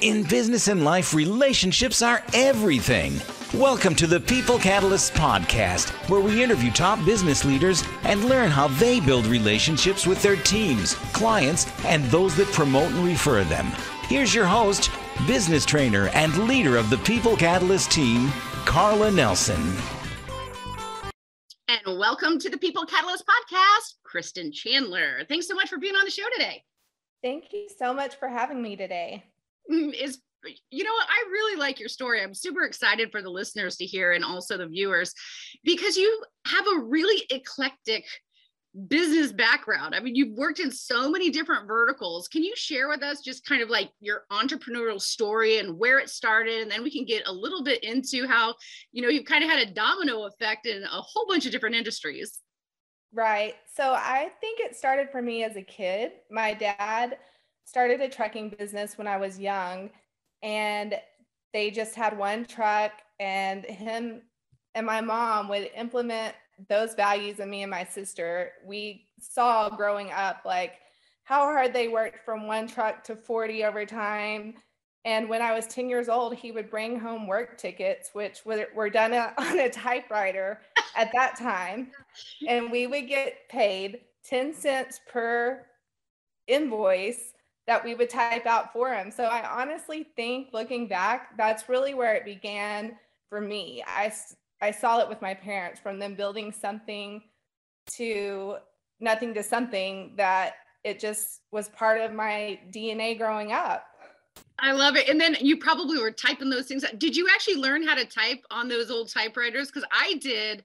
In business and life, relationships are everything. Welcome to the People Catalysts podcast, where we interview top business leaders and learn how they build relationships with their teams, clients, and those that promote and refer them. Here's your host, business trainer, and leader of the People Catalyst team, Carla Nelson. And welcome to the People Catalyst podcast, Kristen Chandler. Thanks so much for being on the show today. Thank you so much for having me today. Mm, is you know what? I really like your story. I'm super excited for the listeners to hear and also the viewers because you have a really eclectic business background. I mean you've worked in so many different verticals. Can you share with us just kind of like your entrepreneurial story and where it started? And then we can get a little bit into how you know you've kind of had a domino effect in a whole bunch of different industries. Right. So i think it started for me as a kid. My dad started a trucking business when I was young, and they just had one truck, and him and my mom would implement those values in me and my sister. We saw growing up like how hard they worked from one truck to 40 over time. And when I was 10 years old, he would bring home work tickets, which were done on a typewriter at that time. And we would get paid 10 cents per invoice that we would type out for him. So I honestly think looking back, that's really where it began for me. I, I saw it with my parents from them building something to nothing to something that it just was part of my DNA growing up. I love it. And then you probably were typing those things. Did you actually learn how to type on those old typewriters? Because I did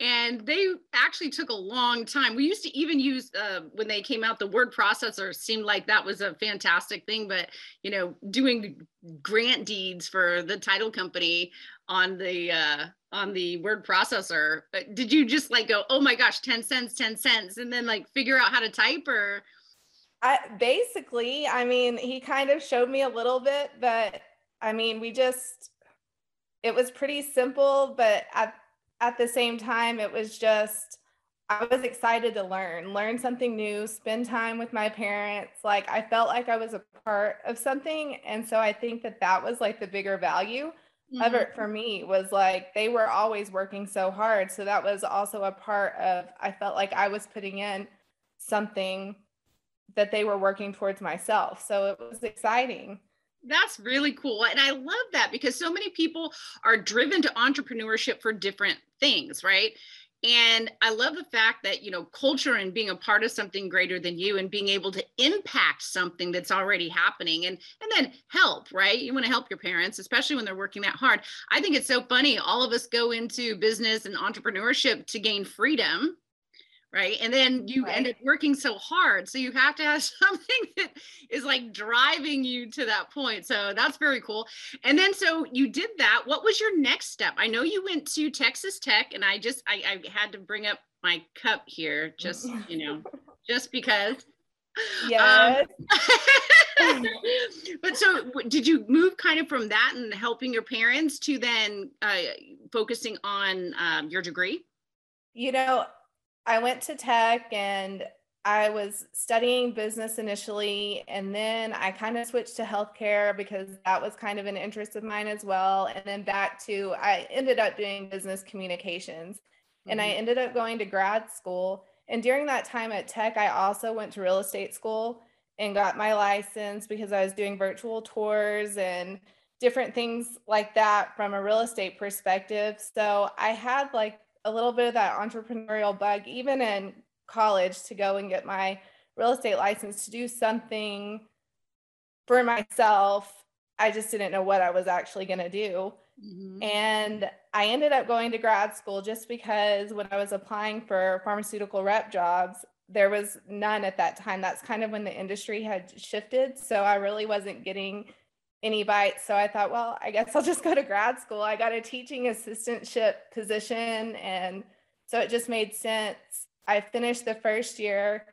and they actually took a long time. We used to even use uh, when they came out the word processor seemed like that was a fantastic thing, but you know, doing grant deeds for the title company on the uh, on the word processor, uh, did you just like go, oh my gosh, ten cents, ten cents, and then like figure out how to type or? I, basically, I mean, he kind of showed me a little bit, but I mean, we just it was pretty simple, but at at the same time, it was just, I was excited to learn, learn something new, spend time with my parents. Like I felt like I was a part of something. And so I think that that was like the bigger value mm-hmm. of it for me was like they were always working so hard. So that was also a part of, I felt like I was putting in something that they were working towards myself. So it was exciting. That's really cool. And I love that because so many people are driven to entrepreneurship for different things, right? And I love the fact that, you know, culture and being a part of something greater than you and being able to impact something that's already happening and and then help, right? You want to help your parents, especially when they're working that hard. I think it's so funny. All of us go into business and entrepreneurship to gain freedom, right? And then you right. end up working so hard so you have to have something that is like driving you to that point so that's very cool. And then so you did that what was your next step? I know you went to texas tech and i just i, I had to bring up my cup here just you know just because. Um, yes. um, but so did you move kind of from that and helping your parents to then uh, focusing on um, your degree? You know I went to tech and I was studying business initially, and then I kind of switched to healthcare because that was kind of an interest of mine as well. And then back to, I ended up doing business communications mm-hmm. and I mm-hmm. ended up going to grad school. And during that time at tech, I also went to real estate school and got my license because I was doing virtual tours and different things like that from a real estate perspective. So I had like a little bit of that entrepreneurial bug, even in college, to go and get my real estate license to do something for myself. I just didn't know what I was actually going to do. Mm-hmm. And I ended up going to grad school just because when I was applying for pharmaceutical rep jobs, there was none at that time. That's kind of when the industry had shifted. So I really wasn't getting any bites. So I thought, well, I guess I'll just go to grad school. I got a teaching assistantship position. And so it just made sense. I finished the first year.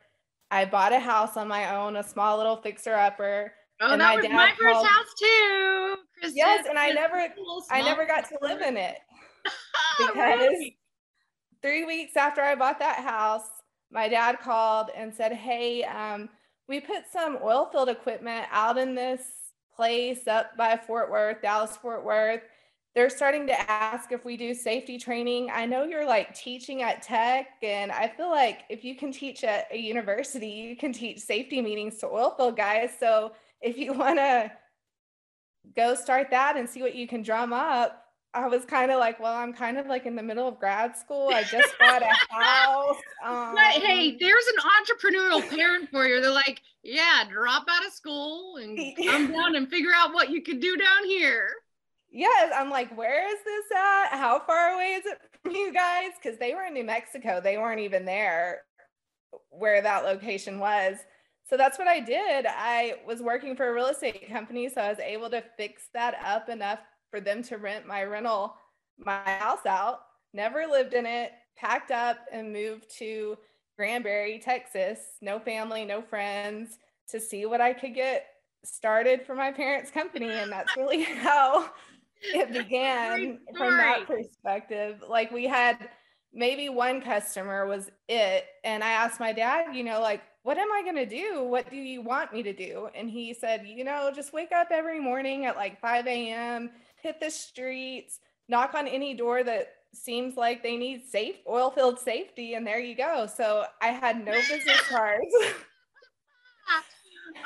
I bought a house on my own, a small little fixer upper. Oh, and that was my first called, house too. Kristen. Yes, and I never, I never got to live in it because three weeks after I bought that house, my dad called and said, "Hey, um, we put some oil field equipment out in this place up by Fort Worth, Dallas, Fort Worth. They're starting to ask if we do safety training. I know you're like teaching at tech, and I feel like if you can teach at a university, you can teach safety meetings to oil field guys. So if you want to go start that and see what you can drum up, I was kind of like, well, I'm kind of like in the middle of grad school. I just bought a house. Um, but hey, there's an entrepreneurial parent for you. They're like, yeah, drop out of school and come down and figure out what you can do down here. Yes, I'm like, where is this at? How far away is it from you guys? Because they were in New Mexico. They weren't even there where that location was. So that's what I did. I was working for a real estate company. So I was able to fix that up enough for them to rent my rental, my house out, never lived in it, packed up and moved to Granbury, Texas, no family, no friends, to see what I could get started for my parents' company. And that's really how it began from that perspective. Like we had maybe one customer was it. And I asked my dad, you know, like, what am I going to do? What do you want me to do? And he said, you know, just wake up every morning at like 5 a.m hit the streets, knock on any door that seems like they need safe oil field safety, and there you go. So I had no business cards.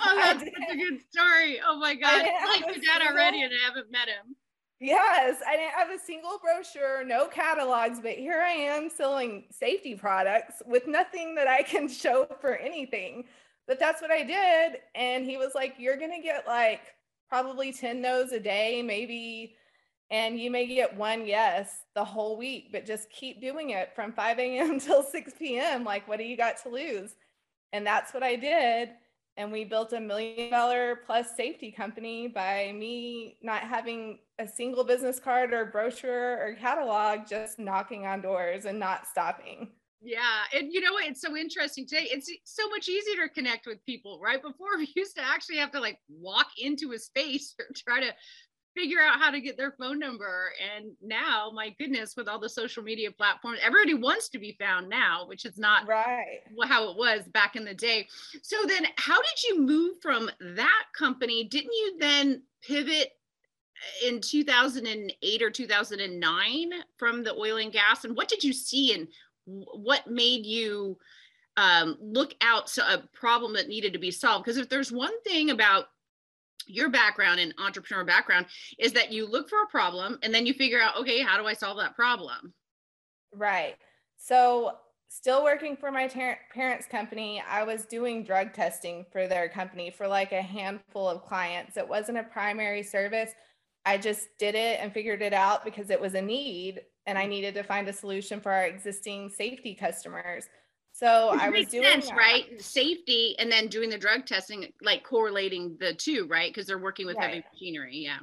oh, that's such a good story. Oh my god, I like your dad already, and I haven't met him. Yes, I didn't have a single brochure, no catalogs, but here I am selling safety products with nothing that I can show for anything. But that's what I did. And he was like, You're going to get like probably 10 no's a day, maybe, and you may get one yes the whole week, but just keep doing it from 5 a.m. till 6 p.m. Like, what do you got to lose? And that's what I did. And we built a million dollar plus safety company by me not having a single business card or brochure or catalog, just knocking on doors and not stopping. Yeah. And you know what? It's so interesting today. It's so much easier to connect with people, right? Before we used to actually have to like walk into a space or try to figure out how to get their phone number. And now, my goodness, with all the social media platforms, everybody wants to be found now, which is not right how it was back in the day. So then how did you move from that company? Didn't you then pivot uh, in 2008 or 2009 from the oil and gas and what did you see and what made you um, look out to a problem that needed to be solved? Because if there's one thing about your background and entrepreneur background is that you look for a problem and then you figure out okay how do i solve that problem? Right. So still working for my parents company i was doing drug testing for their company for like a handful of clients. It wasn't a primary service. I just did it and figured it out because it was a need and I needed to find a solution for our existing safety customers. So I was doing sense, that. right? Safety and then doing the drug testing, like correlating the two, right? Because they're working with right. heavy machinery. Yeah.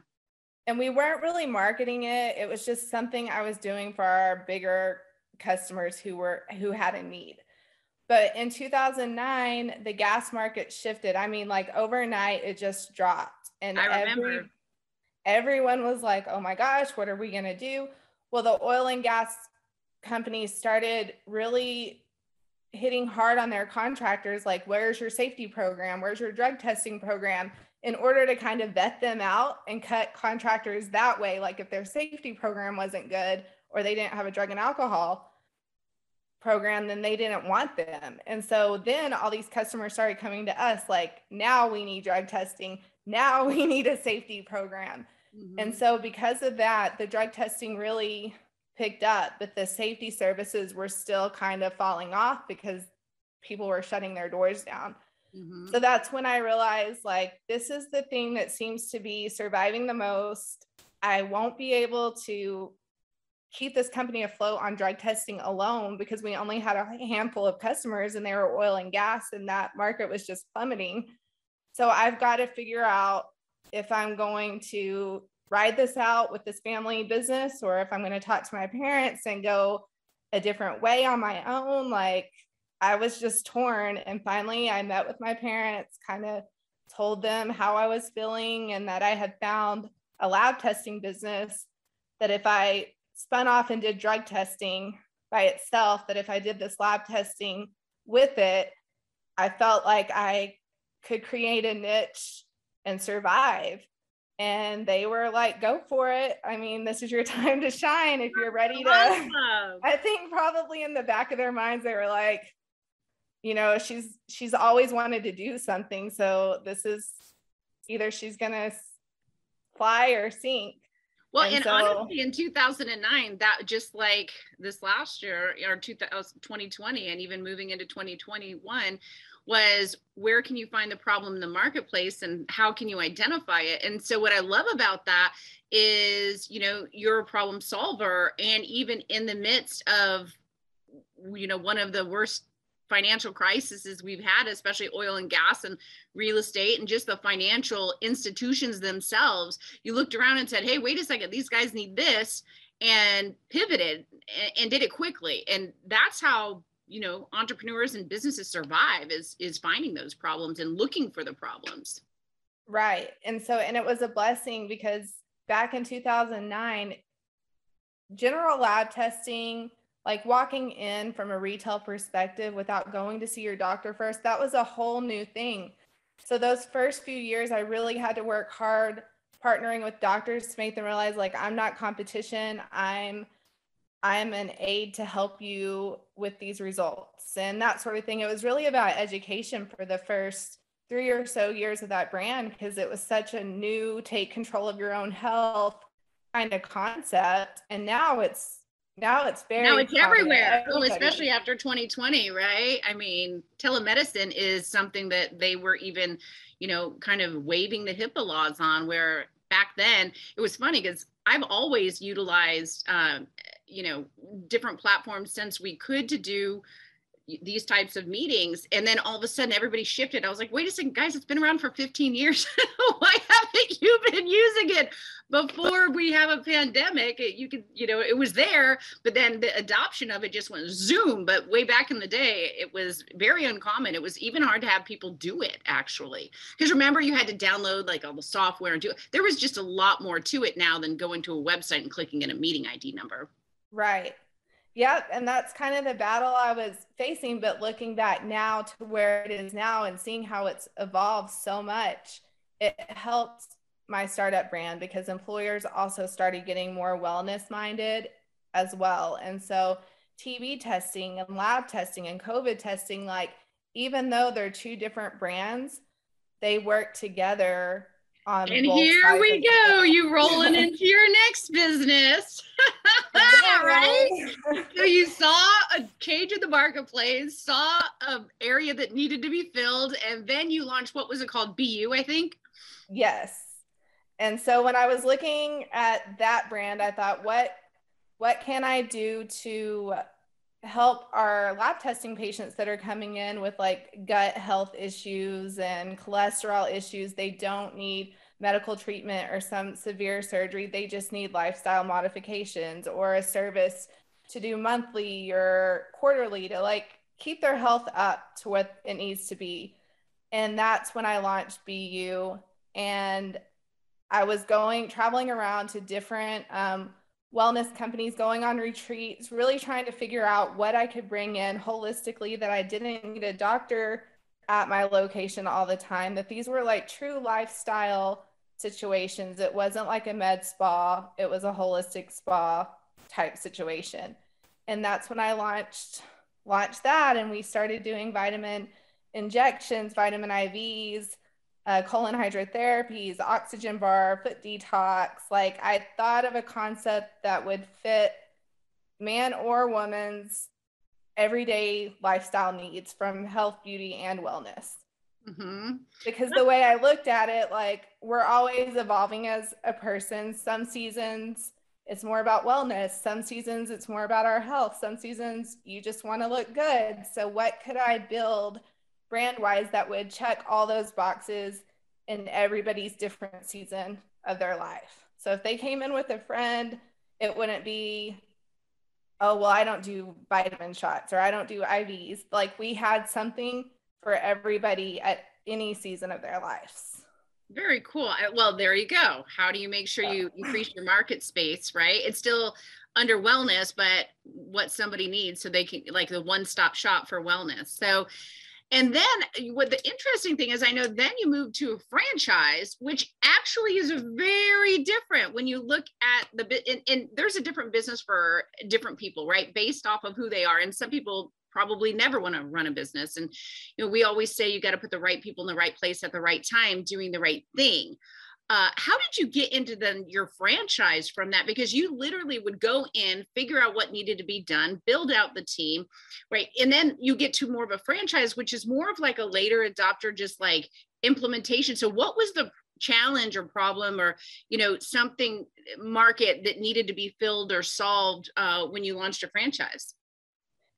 And we weren't really marketing it. It was just something I was doing for our bigger customers who were who had a need. But in 2009, the gas market shifted. I mean, like overnight, it just dropped. And I remember. Every, everyone was like, oh my gosh, what are we going to do? Well, the oil and gas companies started really hitting hard on their contractors like, where's your safety program? Where's your drug testing program? In order to kind of vet them out and cut contractors that way. Like, if their safety program wasn't good or they didn't have a drug and alcohol program, then they didn't want them. And so then all these customers started coming to us like, now we need drug testing. Now we need a safety program. Mm-hmm. And so, because of that, the drug testing really picked up, but the safety services were still kind of falling off because people were shutting their doors down. Mm-hmm. So that's when I realized like, this is the thing that seems to be surviving the most. I won't be able to keep this company afloat on drug testing alone because we only had a handful of customers and they were oil and gas, and that market was just plummeting. So I've got to figure out if I'm going to ride this out with this family business or if I'm going to talk to my parents and go a different way on my own. Like I was just torn. And finally, I met with my parents, kind of told them how I was feeling and that I had found a lab testing business that if I spun off and did drug testing by itself, that if I did this lab testing with it, I felt like I could create a niche and survive. and they were like go for it i mean this is your time to shine if you're ready to Awesome. i think probably in the back of their minds they were like you know she's she's always wanted to do something so this is either she's gonna fly or sink Well, And and, so- honestly, in 2009, that just like this last year or 2020, and even moving into 2021, was where can you find the problem in the marketplace and how can you identify it? And so, what I love about that is, you know, you're a problem solver, and even in the midst of, you know, one of the worst financial crises we've had, especially oil and gas and real estate and just the financial institutions themselves, you looked around and said, hey, wait a second, these guys need this, and pivoted and, and did it quickly. And that's how you know entrepreneurs and businesses survive is is finding those problems and looking for the problems Right. And so, and it was a blessing because back in 2009, general lab testing, like walking in from a retail perspective without going to see your doctor first, that was a whole new thing. So, those first few years, I really had to work hard partnering with doctors to make them realize like I'm not competition. I'm I'm an aid to help you with these results and that sort of thing. It was really about education for the first three or so years of that brand because it was such a new take control of your own health kind of concept. And now it's now it's very now it's everywhere oh, especially after 2020 right i mean telemedicine is something that they were even you know kind of waiving the hipaa laws on where back then it was funny because i've always utilized um, you know different platforms since we could to do these types of meetings. And then all of a sudden everybody shifted. I was like wait a second guys it's been around for 15 years. Why haven't you been using it? Before we have a pandemic it, you could you know it was there but then the adoption of it just went zoom. But way back in the day it was very uncommon. It was even hard to have people do it actually. Because remember you had to download like all the software and do it. There was just a lot more to it now than going to a website and clicking in a meeting id number Right. Yep. And that's kind of the battle I was facing. But looking back now to where it is now and seeing how it's evolved so much, it helped my startup brand because employers also started getting more wellness minded as well. And so TB testing and lab testing and COVID testing, like, even though they're two different brands, they work together on and here we go you rolling into your next business right so you saw a cage in the marketplace saw an area that needed to be filled and then you launched what was it called bu i think Yes. And so when I was looking at that brand, I thought, what what can I do to help our lab testing patients that are coming in with like gut health issues and cholesterol issues? They don't need medical treatment or some severe surgery. They just need lifestyle modifications or a service to do monthly or quarterly to like keep their health up to what it needs to be. And that's when I launched BU and I was going traveling around to different um, wellness companies, going on retreats, really trying to figure out what I could bring in holistically that I didn't need a doctor at my location all the time, that these were like true lifestyle situations. It wasn't like a med spa, it was a holistic spa type situation. And that's when I launched launched that and we started doing vitamin injections, vitamin IVs, uh, colon hydrotherapies, oxygen bar, foot detox. Like I thought of a concept that would fit man or woman's everyday lifestyle needs from health, beauty, and wellness. Mm-hmm. Because the way I looked at it, like we're always evolving as a person. Some seasons it's more about wellness. Some seasons it's more about our health. Some seasons you just want to look good. So, what could I build brand wise that would check all those boxes in everybody's different season of their life? So, if they came in with a friend, it wouldn't be, oh, well, I don't do vitamin shots or I don't do IVs. Like, we had something for everybody at any season of their lives. Very cool. Well, there you go. How do you make sure you increase your market space, right? It's still under wellness, but what somebody needs so they can like the one-stop shop for wellness. So and then what the interesting thing is, I know then you moved to a franchise, which actually is very different when you look at the bit. And, and there's a different business for different people, right? Based off of who they are. And some people probably never want to run a business. And you know, we always say you got to put the right people in the right place at the right time, doing the right thing. Uh, how did you get into then your franchise from that? Because you literally would go in, figure out what needed to be done, build out the team, right? And then you get to more of a franchise, which is more of like a later adopter, just like implementation. So, what was the challenge or problem or you know something market that needed to be filled or solved uh, when you launched a franchise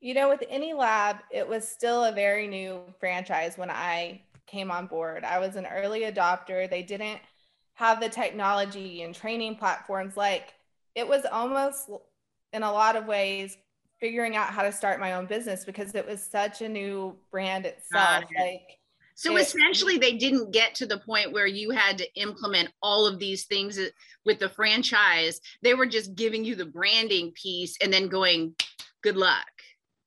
you know with any lab it was still a very new franchise when i came on board. I was an early adopter. They didn't have the technology and training platforms. Like it was almost in a lot of ways figuring out how to start my own business because it was such a new brand itself. Like so it, essentially they didn't get to the point where you had to implement all of these things uh, with the franchise. They were just giving you the branding piece and then going good luck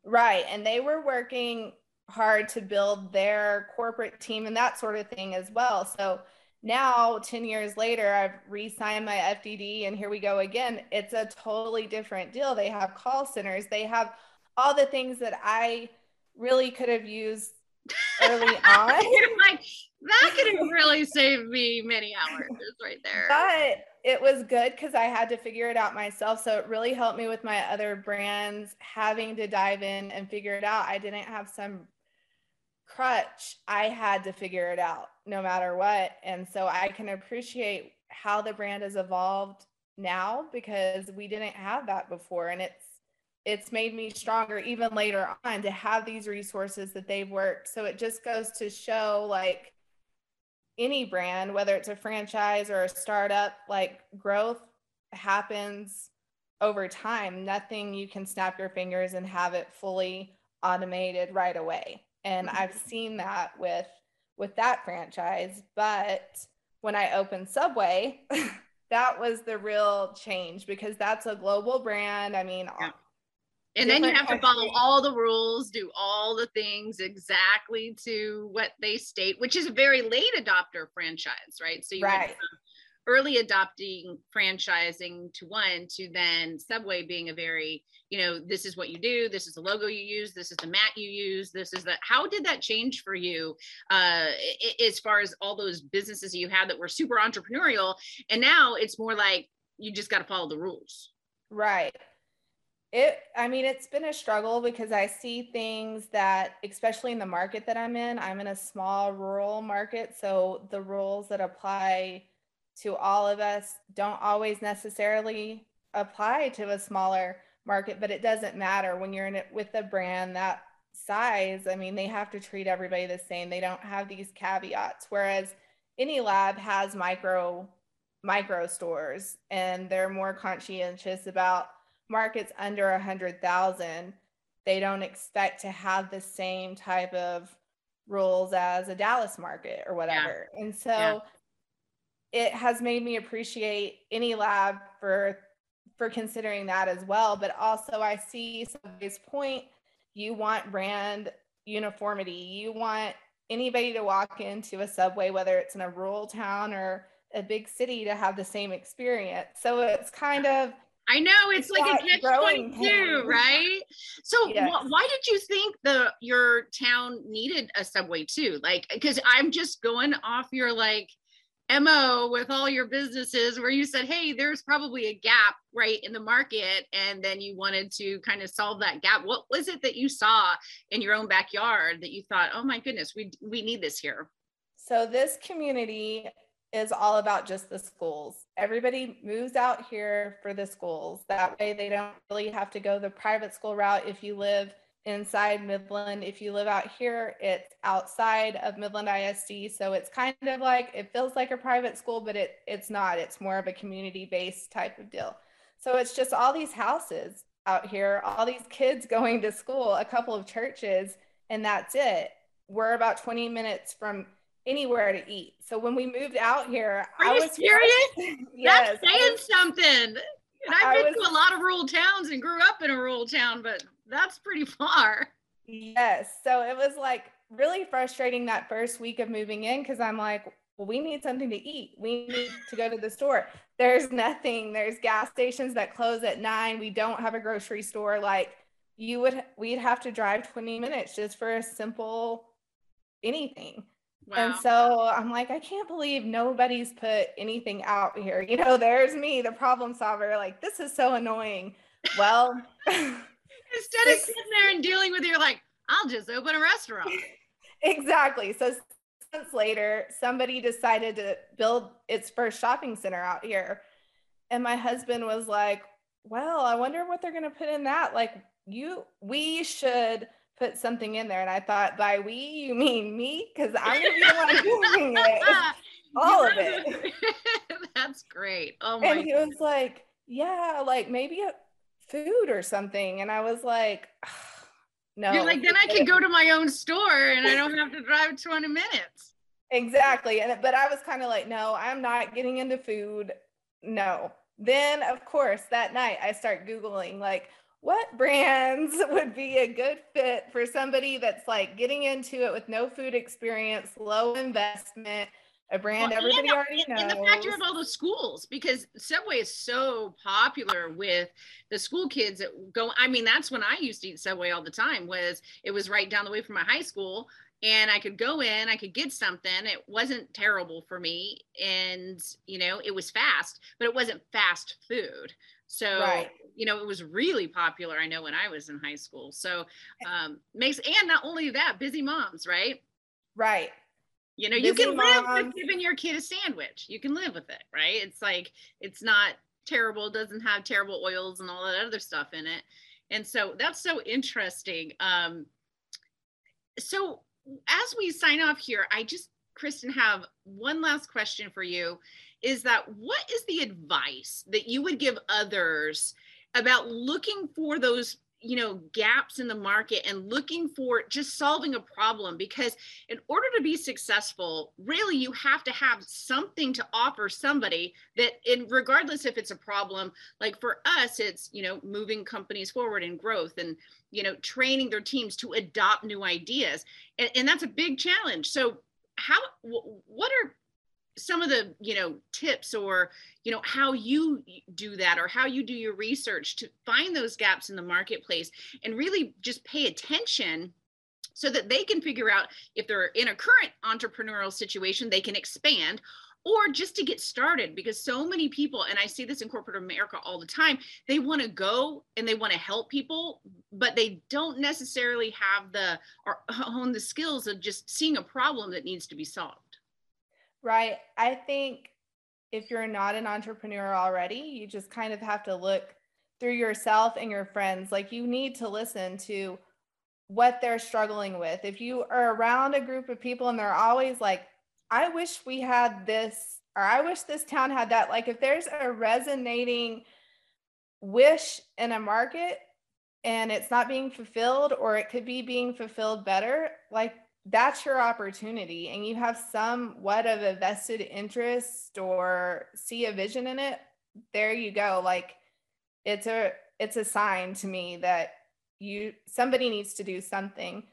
right and they were working hard to build their corporate team and that sort of thing as well. So now 10 years later i've re-signed my fdd and here we go again. It's a totally different deal. They have call centers. They have all the things that i really could have used early on. like that could have really saved me many hours right there. But it was good because i had to figure it out myself. So it really helped me with my other brands having to dive in and figure it out. I didn't have some crutch, I had to figure it out no matter what. And so I can appreciate how the brand has evolved now because we didn't have that before. And it's it's made me stronger even later on to have these resources that they've worked so it just goes to show like any brand whether it's a franchise or a startup like growth happens over time nothing you can snap your fingers and have it fully automated right away and mm-hmm. I've seen that with with that franchise. But when I opened Subway, that was the real change because that's a global brand. I mean, yeah. And then you have to follow all the rules, do all the things exactly to what they state, which is a very late adopter franchise, right? So you right. early adopting franchising to one to then subway being a very you know this is what you do this is the logo you use this is the mat you use this is the how did that change for you uh as far as all those businesses you had that were super entrepreneurial? And now it's more like you just got to follow the rules. Right it i mean it's been a struggle because i see things that especially in the market that i'm in i'm in a small rural market so the rules that apply to all of us don't always necessarily apply to a smaller market, but it doesn't matter when you're in it with a brand that size. I mean, they have to treat everybody the same. They don't have these caveats. Whereas any lab has micro micro stores and they're more conscientious about markets under a hundred thousand. They don't expect to have the same type of rules as a Dallas market or whatever. Yeah. And so yeah it has made me appreciate any lab for for considering that as well. But also I see Subway's point, you want brand uniformity. You want anybody to walk into a subway, whether it's in a rural town or a big city, to have the same experience. So it's kind of I know it's, it's like a catch twenty two, right? So yes. wh- why did you think the your town needed a subway too? Like, because I'm just going off your like mo with all your businesses where you said hey there's probably a gap right in the market and then you wanted to kind of solve that gap what was it that you saw in your own backyard that you thought oh my goodness we we need this here so this community is all about just the schools everybody moves out here for the schools that way they don't really have to go the private school route if you live inside Midland. If you live out here, it's outside of Midland ISD. So it's kind of like it feels like a private school, but it it's not. It's more of a community-based type of deal. So it's just all these houses out here, all these kids going to school, a couple of churches, and that's it. We're about 20 minutes from anywhere to eat. So when we moved out here, Are I you was serious? yes, that's saying was, something. And I've been was, to a lot of rural towns and grew up in a rural town, but that's pretty far. Yes. So it was like really frustrating that first week of moving in because I'm like, well, we need something to eat. We need to go to the store. There's nothing. There's gas stations that close at nine. We don't have a grocery store. Like you would, we'd have to drive 20 minutes just for a simple anything. Wow. And so I'm like, I can't believe nobody's put anything out here. You know, there's me, the problem solver. Like, this is so annoying. Well, instead of sitting there and dealing with, it, you're like, I'll just open a restaurant. exactly. So months later, somebody decided to build its first shopping center out here. And my husband was like, Well, I wonder what they're going to put in that. Like, you, we should put something in there. And I thought, by we, you mean me? Because I'm to be the one doing it. All of it. That's great. Oh my. And he was like, Yeah, like maybe a food or something. And I was like, no. You're like, then I can go to my own store and I don't have to drive 20 minutes. Exactly. And but I was kind of like, no, I'm not getting into food. No. Then of course that night I start Googling like what brands would be a good fit for somebody that's like getting into it with no food experience, low investment, a brand well, everybody already knows. And the fact you have all the schools because Subway is so popular with the school kids that go. I mean, that's when I used to eat Subway all the time. Was it was right down the way from my high school, and I could go in, I could get something. It wasn't terrible for me, and you know, it was fast, but it wasn't fast food. So right. You know, it was really popular. I know when I was in high school. So um, makes and not only that, busy moms, right? Right you know, you can live with giving your kid a sandwich. You can live with it, right? It's like it's not terrible, doesn't have terrible oils and all that other stuff in it. And so that's so interesting. Um, so as we sign off here, I just, Kristen, have one last question for you. Is that what is the advice that you would give others about looking for those you know gaps in the market and looking for just solving a problem because in order to be successful really you have to have something to offer somebody that in regardless if it's a problem like for us it's you know moving companies forward in growth and you know training their teams to adopt new ideas. And, and that's a big challenge. So how what are some of the you know tips or you know how you do that or how you do your research to find those gaps in the marketplace and really just pay attention so that they can figure out if they're in a current entrepreneurial situation they can expand or just to get started because so many people and i see this in corporate america all the time they want to go and they want to help people but they don't necessarily have the or hone the skills of just seeing a problem that needs to be solved Right. I think if you're not an entrepreneur already, you just kind of have to look through yourself and your friends. Like you need to listen to what they're struggling with. If you are around a group of people and they're always like, I wish we had this, or I wish this town had that. Like if there's a resonating wish in a market and it's not being fulfilled, or it could be being fulfilled better, like that's your opportunity and you have somewhat of a vested interest or see a vision in it there you go. Like it's a it's a sign to me that you somebody needs to do something.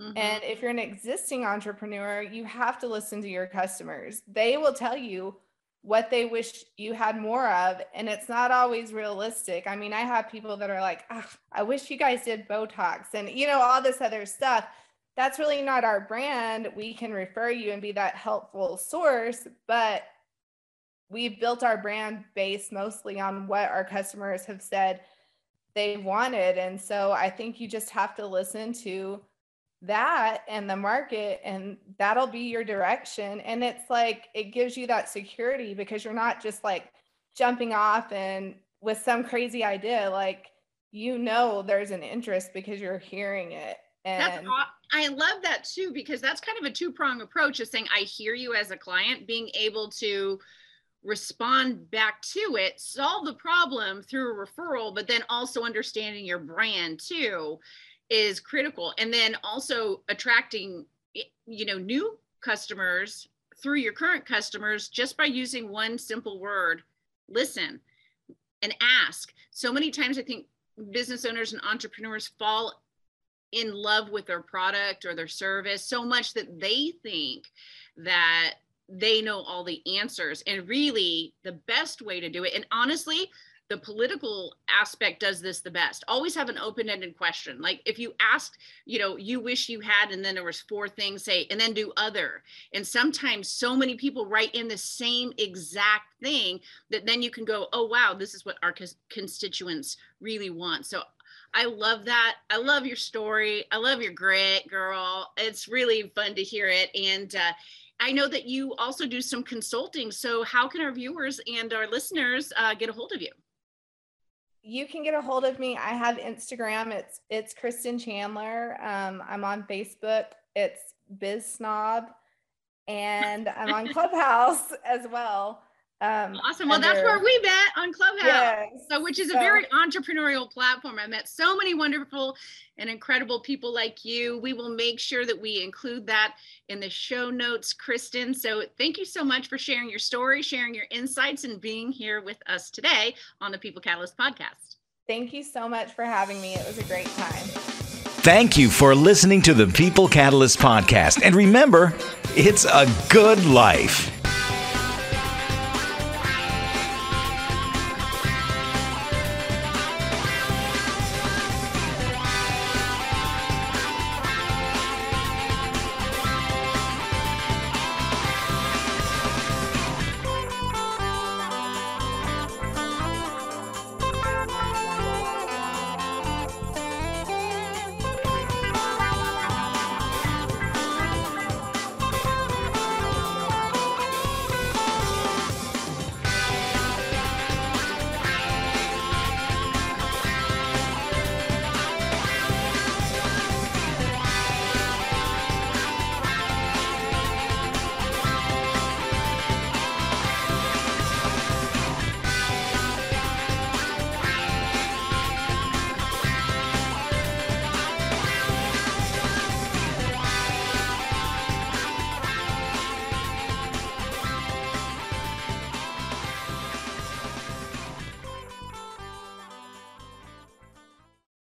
Mm-hmm. and if you're an existing entrepreneur you have to listen to your customers. They will tell you what they wish you had more of and it's not always realistic. I mean i have people that are like oh, i wish you guys did botox and you know all this other stuff that's really not our brand. We can refer you and be that helpful source, but we've built our brand based mostly on what our customers have said they wanted. And so I think you just have to listen to that and the market, and that'll be your direction. And it's like it gives you that security because you're not just like jumping off and with some crazy idea, like you know there's an interest because you're hearing it. And that's I love that too because that's kind of a two prong approach of saying I hear you as a client, being able to respond back to it, solve the problem through a referral, but then also understanding your brand too is critical. And then also attracting you know new customers through your current customers just by using one simple word, listen and ask. So many times I think business owners and entrepreneurs fall in love with their product or their service so much that they think that they know all the answers. And really the best way to do it and honestly the political aspect does this the best. Always have an open-ended question. Like if you asked you know you wish you had and then there was four things say and then do other. And sometimes so many people write in the same exact thing that then you can go oh wow this is what our constituents really want. So I love that. I love your story. I love your grit, girl. It's really fun to hear it. And uh, I know that you also do some consulting. So, how can our viewers and our listeners uh, get a hold of you? you can get a hold of me. I have Instagram. It's it's Kristen Chandler. Um, I'm on Facebook. It's Biz Snob, and I'm on Clubhouse as well. Um, awesome. Well, that's where we met on Clubhouse. Yes. So, which is so, a very entrepreneurial platform. I met so many wonderful and incredible people like you. We will make sure that we include that in the show notes, Kristen. So, thank you so much for sharing your story, sharing your insights, and being here with us today on the People Catalyst podcast. Thank you so much for having me. It was a great time. Thank you for listening to the People Catalyst podcast. And remember, it's a good life.